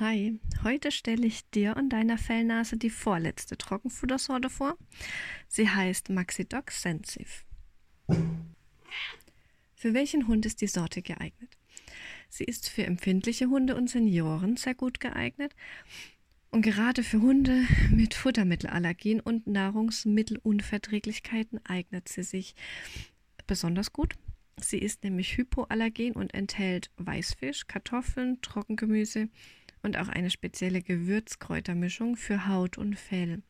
Hi, heute stelle ich dir und deiner Fellnase die vorletzte Trockenfuttersorte vor. Sie heißt Maxidoc Sensive. Für welchen Hund ist die Sorte geeignet? Sie ist für empfindliche Hunde und Senioren sehr gut geeignet und gerade für Hunde mit Futtermittelallergien und Nahrungsmittelunverträglichkeiten eignet sie sich besonders gut. Sie ist nämlich hypoallergen und enthält Weißfisch, Kartoffeln, Trockengemüse, und auch eine spezielle Gewürzkräutermischung für Haut und Fell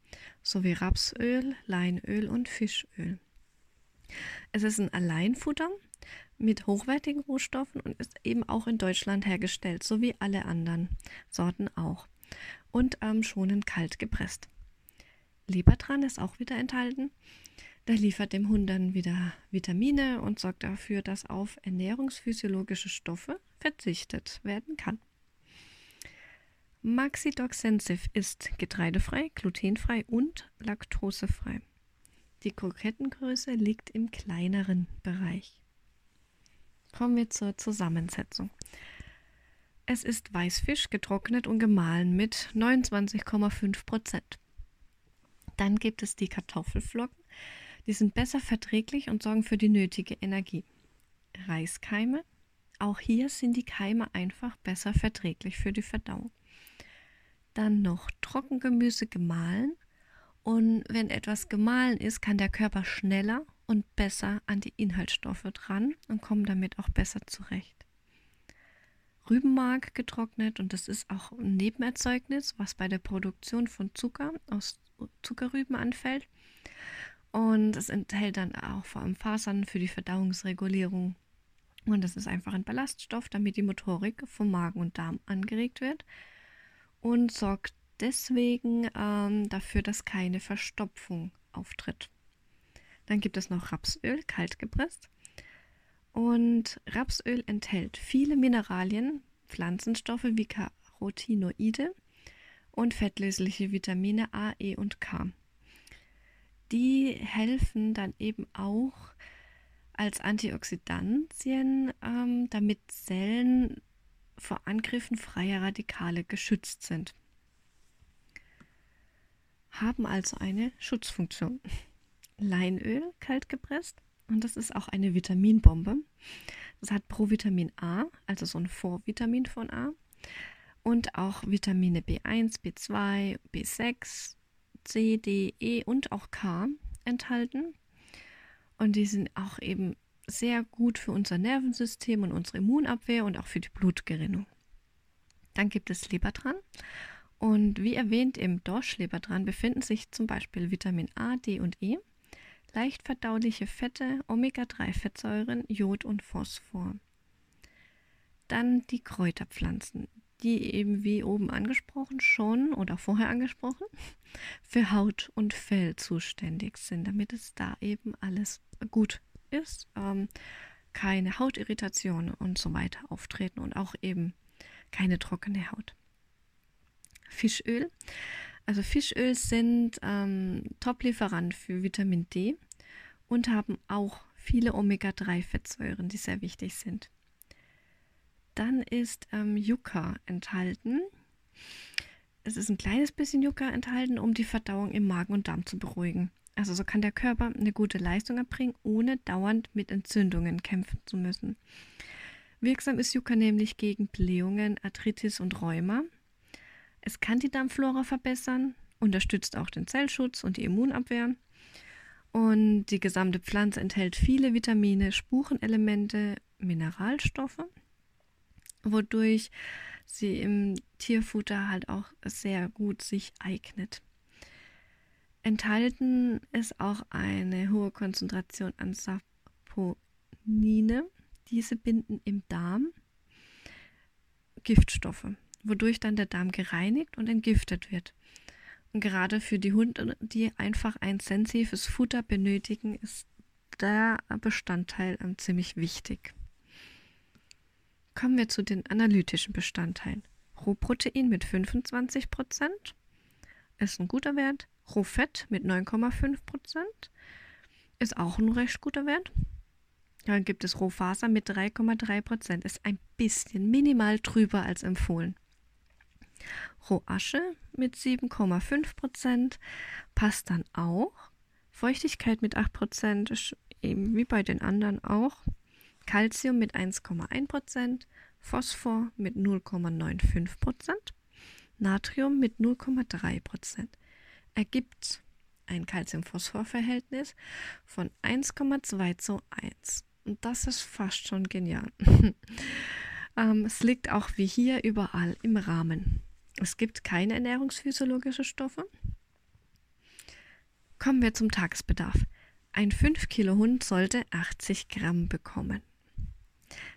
sowie Rapsöl, Leinöl und Fischöl. Es ist ein Alleinfutter mit hochwertigen Rohstoffen und ist eben auch in Deutschland hergestellt, so wie alle anderen Sorten auch. Und ähm, schonend kalt gepresst. Lebertran ist auch wieder enthalten. Der liefert dem Hund dann wieder Vitamine und sorgt dafür, dass auf ernährungsphysiologische Stoffe verzichtet werden kann. Maxidoc Sensive ist getreidefrei, glutenfrei und laktosefrei. Die Krokettengröße liegt im kleineren Bereich. Kommen wir zur Zusammensetzung. Es ist Weißfisch getrocknet und gemahlen mit 29,5 Prozent. Dann gibt es die Kartoffelflocken. Die sind besser verträglich und sorgen für die nötige Energie. Reiskeime. Auch hier sind die Keime einfach besser verträglich für die Verdauung dann noch Trockengemüse gemahlen. Und wenn etwas gemahlen ist, kann der Körper schneller und besser an die Inhaltsstoffe dran und kommt damit auch besser zurecht. Rübenmark getrocknet und das ist auch ein Nebenerzeugnis, was bei der Produktion von Zucker aus Zuckerrüben anfällt. Und es enthält dann auch vor allem Fasern für die Verdauungsregulierung. Und das ist einfach ein Ballaststoff, damit die Motorik vom Magen und Darm angeregt wird und sorgt deswegen ähm, dafür, dass keine Verstopfung auftritt. Dann gibt es noch Rapsöl, kalt gepresst. Und Rapsöl enthält viele Mineralien, Pflanzenstoffe wie Carotinoide und fettlösliche Vitamine A, E und K. Die helfen dann eben auch als Antioxidantien, ähm, damit Zellen vor Angriffen freier Radikale geschützt sind. Haben also eine Schutzfunktion. Leinöl kalt gepresst und das ist auch eine Vitaminbombe. Das hat Provitamin A, also so ein Vorvitamin von A und auch Vitamine B1, B2, B6, C, D, E und auch K enthalten. Und die sind auch eben sehr gut für unser Nervensystem und unsere Immunabwehr und auch für die Blutgerinnung. Dann gibt es Lebertran. Und wie erwähnt, im Dorschlebertran befinden sich zum Beispiel Vitamin A, D und E, leicht verdauliche Fette, Omega-3-Fettsäuren, Jod und Phosphor. Dann die Kräuterpflanzen, die eben wie oben angesprochen schon oder vorher angesprochen für Haut und Fell zuständig sind, damit es da eben alles gut ist, ähm, keine Hautirritationen und so weiter auftreten und auch eben keine trockene Haut. Fischöl. Also Fischöl sind ähm, Top-Lieferant für Vitamin D und haben auch viele Omega-3-Fettsäuren, die sehr wichtig sind. Dann ist ähm, Yucca enthalten. Es ist ein kleines bisschen Yucca enthalten, um die Verdauung im Magen und Darm zu beruhigen. Also so kann der Körper eine gute Leistung erbringen, ohne dauernd mit Entzündungen kämpfen zu müssen. Wirksam ist Yucca nämlich gegen Blähungen, Arthritis und Rheuma. Es kann die Darmflora verbessern, unterstützt auch den Zellschutz und die Immunabwehr. Und die gesamte Pflanze enthält viele Vitamine, Spurenelemente, Mineralstoffe, wodurch sie im Tierfutter halt auch sehr gut sich eignet. Enthalten ist auch eine hohe Konzentration an Saponine. Diese binden im Darm Giftstoffe, wodurch dann der Darm gereinigt und entgiftet wird. Und gerade für die Hunde, die einfach ein sensives Futter benötigen, ist der Bestandteil ziemlich wichtig. Kommen wir zu den analytischen Bestandteilen. Rohprotein mit 25% ist ein guter Wert. Rohfett mit 9,5 Prozent ist auch ein recht guter Wert. Dann gibt es Rohfaser mit 3,3 Prozent, ist ein bisschen minimal drüber als empfohlen. Rohasche mit 7,5 Prozent passt dann auch. Feuchtigkeit mit 8 Prozent ist eben wie bei den anderen auch. Calcium mit 1,1 Prozent, Phosphor mit 0,95 Prozent, Natrium mit 0,3 Prozent. Ergibt ein Calcium-Phosphor-Verhältnis von 1,2 zu 1. Und das ist fast schon genial. ähm, es liegt auch wie hier überall im Rahmen. Es gibt keine ernährungsphysiologischen Stoffe. Kommen wir zum Tagesbedarf. Ein 5 Kilo Hund sollte 80 Gramm bekommen.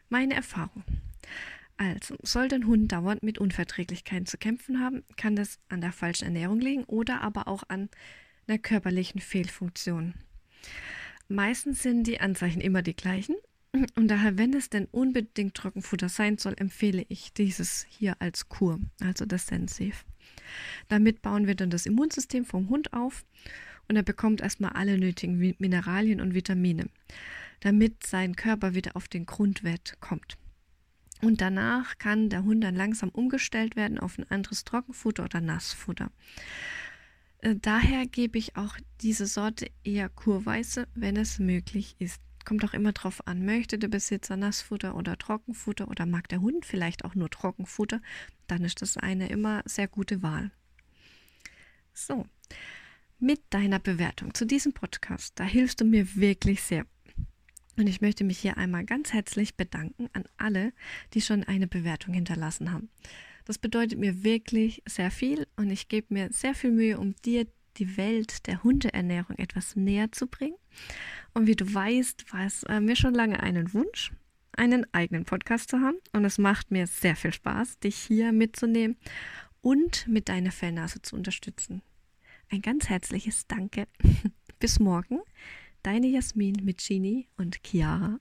Meine Erfahrung. Also, sollte ein Hund dauernd mit Unverträglichkeiten zu kämpfen haben, kann das an der falschen Ernährung liegen oder aber auch an einer körperlichen Fehlfunktion. Meistens sind die Anzeichen immer die gleichen. Und daher, wenn es denn unbedingt Trockenfutter sein soll, empfehle ich dieses hier als Kur, also das Sensiv. Damit bauen wir dann das Immunsystem vom Hund auf und er bekommt erstmal alle nötigen Mineralien und Vitamine, damit sein Körper wieder auf den Grundwert kommt. Und danach kann der Hund dann langsam umgestellt werden auf ein anderes Trockenfutter oder Nassfutter. Äh, daher gebe ich auch diese Sorte eher kurweise, wenn es möglich ist. Kommt auch immer drauf an, möchte der Besitzer Nassfutter oder Trockenfutter oder mag der Hund vielleicht auch nur Trockenfutter, dann ist das eine immer sehr gute Wahl. So, mit deiner Bewertung zu diesem Podcast, da hilfst du mir wirklich sehr. Und ich möchte mich hier einmal ganz herzlich bedanken an alle, die schon eine Bewertung hinterlassen haben. Das bedeutet mir wirklich sehr viel und ich gebe mir sehr viel Mühe, um dir die Welt der Hundeernährung etwas näher zu bringen. Und wie du weißt, war es äh, mir schon lange einen Wunsch, einen eigenen Podcast zu haben. Und es macht mir sehr viel Spaß, dich hier mitzunehmen und mit deiner Fellnase zu unterstützen. Ein ganz herzliches Danke. Bis morgen. Deine Jasmin mit Genie und Chiara.